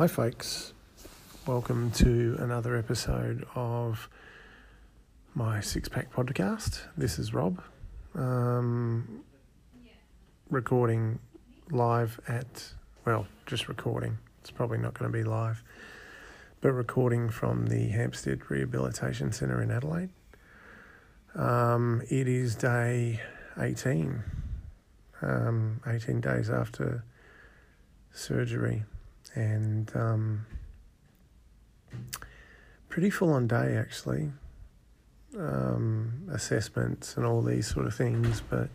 Hi, folks. Welcome to another episode of my Six Pack podcast. This is Rob, um, recording live at, well, just recording. It's probably not going to be live, but recording from the Hampstead Rehabilitation Centre in Adelaide. Um, it is day 18, um, 18 days after surgery and um, pretty full on day actually. Um, assessments and all these sort of things, but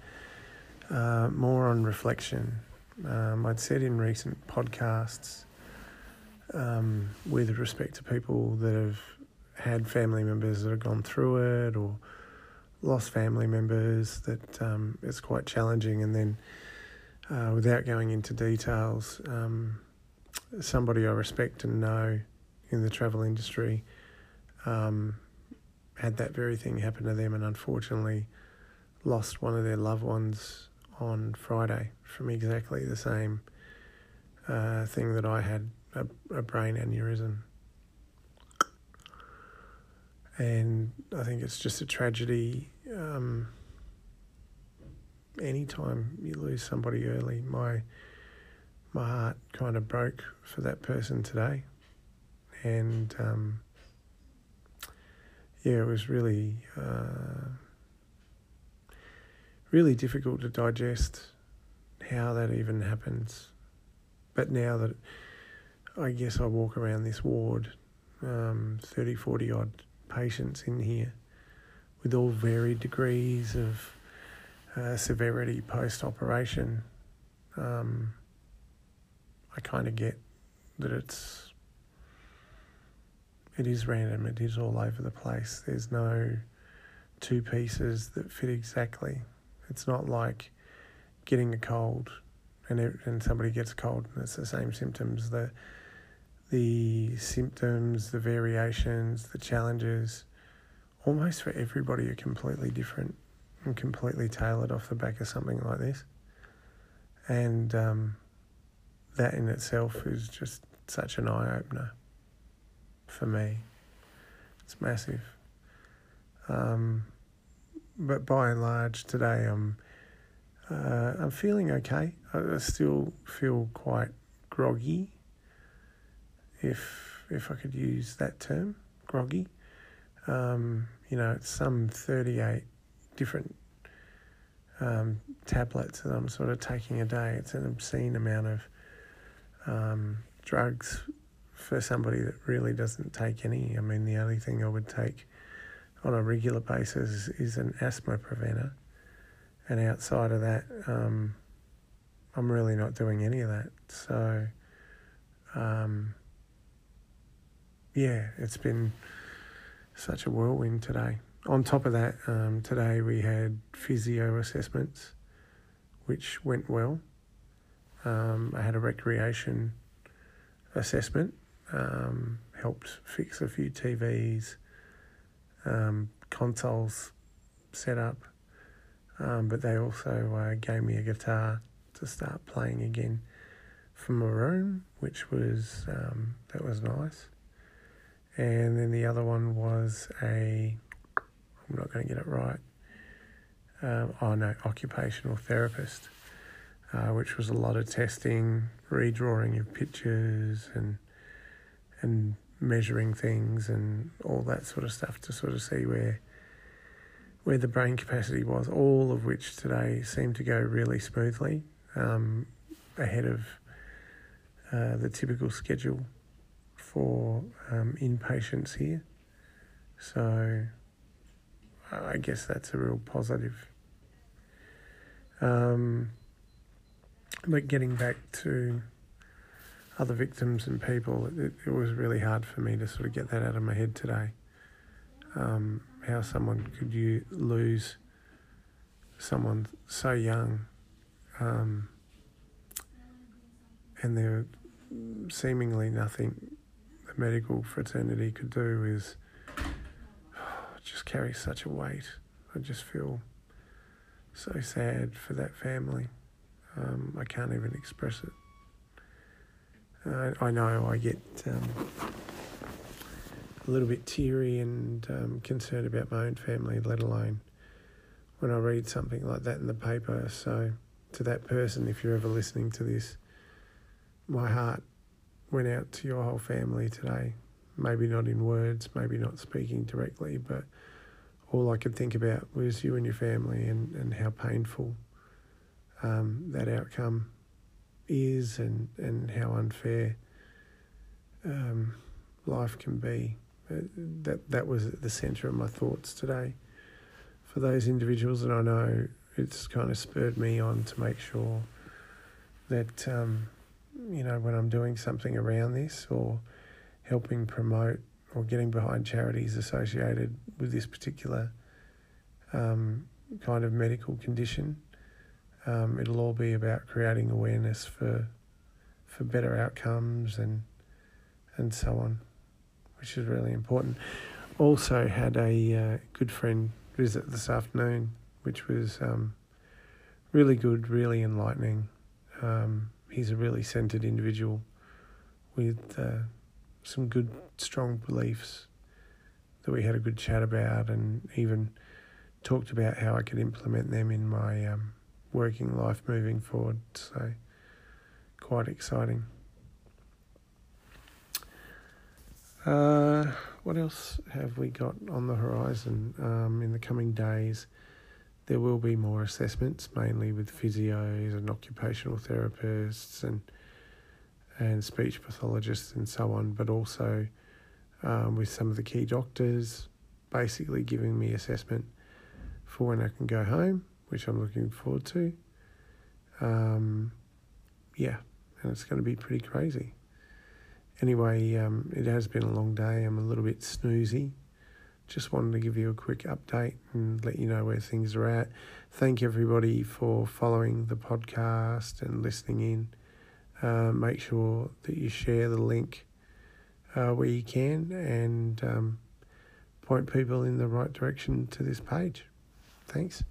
uh, more on reflection. Um, I'd said in recent podcasts, um, with respect to people that have had family members that have gone through it or lost family members, that um, it's quite challenging. And then, uh, without going into details, um, somebody I respect and know in the travel industry um, had that very thing happen to them and unfortunately lost one of their loved ones on Friday from exactly the same uh, thing that I had a, a brain aneurysm. And I think it's just a tragedy. Um, anytime you lose somebody early, my my heart kind of broke for that person today. And um, yeah, it was really, uh, really difficult to digest how that even happens. But now that I guess I walk around this ward, um, 30, 40 odd patients in here with all varied degrees of uh, severity post operation. Um, I kind of get that it's it is random. It is all over the place. There's no two pieces that fit exactly. It's not like getting a cold and it, and somebody gets cold and it's the same symptoms. The the symptoms, the variations, the challenges, almost for everybody are completely different and completely tailored off the back of something like this. And um, that in itself is just such an eye opener for me. It's massive. Um, but by and large, today I'm uh, I'm feeling okay. I still feel quite groggy, if if I could use that term, groggy. Um, you know, it's some thirty eight different um, tablets that I'm sort of taking a day. It's an obscene amount of um, drugs for somebody that really doesn't take any. I mean, the only thing I would take on a regular basis is an asthma preventer, and outside of that, um, I'm really not doing any of that. So, um, yeah, it's been such a whirlwind today. On top of that, um, today we had physio assessments, which went well. Um, I had a recreation assessment, um, helped fix a few TVs, um, consoles set up, um, but they also uh, gave me a guitar to start playing again from my room, which was um, that was nice. And then the other one was a, I'm not going to get it right. Um, oh no, occupational therapist uh, which was a lot of testing, redrawing of pictures, and and measuring things and all that sort of stuff to sort of see where where the brain capacity was. All of which today seemed to go really smoothly, um, ahead of uh, the typical schedule for um, inpatients here. So I guess that's a real positive. Um, but getting back to other victims and people, it, it was really hard for me to sort of get that out of my head today. Um, how someone could you lose someone so young, um, and there seemingly nothing the medical fraternity could do is just carry such a weight. I just feel so sad for that family. Um, I can't even express it. I, I know I get um, a little bit teary and um, concerned about my own family, let alone when I read something like that in the paper. So, to that person, if you're ever listening to this, my heart went out to your whole family today. Maybe not in words, maybe not speaking directly, but all I could think about was you and your family and, and how painful um, that outcome is and, and how unfair um, life can be. Uh, that that was at the centre of my thoughts today. For those individuals, and I know it's kind of spurred me on to make sure that um, you know when I'm doing something around this or helping promote or getting behind charities associated with this particular um, kind of medical condition. Um, it'll all be about creating awareness for for better outcomes and and so on, which is really important. Also had a uh, good friend visit this afternoon, which was um, really good, really enlightening. Um, he's a really centered individual with uh, some good, strong beliefs that we had a good chat about, and even talked about how I could implement them in my um, working life moving forward. So, quite exciting. Uh, what else have we got on the horizon um, in the coming days? There will be more assessments, mainly with physios and occupational therapists and and speech pathologists and so on, but also um, with some of the key doctors, basically giving me assessment for when I can go home, which I'm looking forward to. Um, yeah, and it's going to be pretty crazy. Anyway, um, it has been a long day. I'm a little bit snoozy. Just wanted to give you a quick update and let you know where things are at. Thank everybody for following the podcast and listening in. Uh, make sure that you share the link uh, where you can and um, point people in the right direction to this page. Thanks.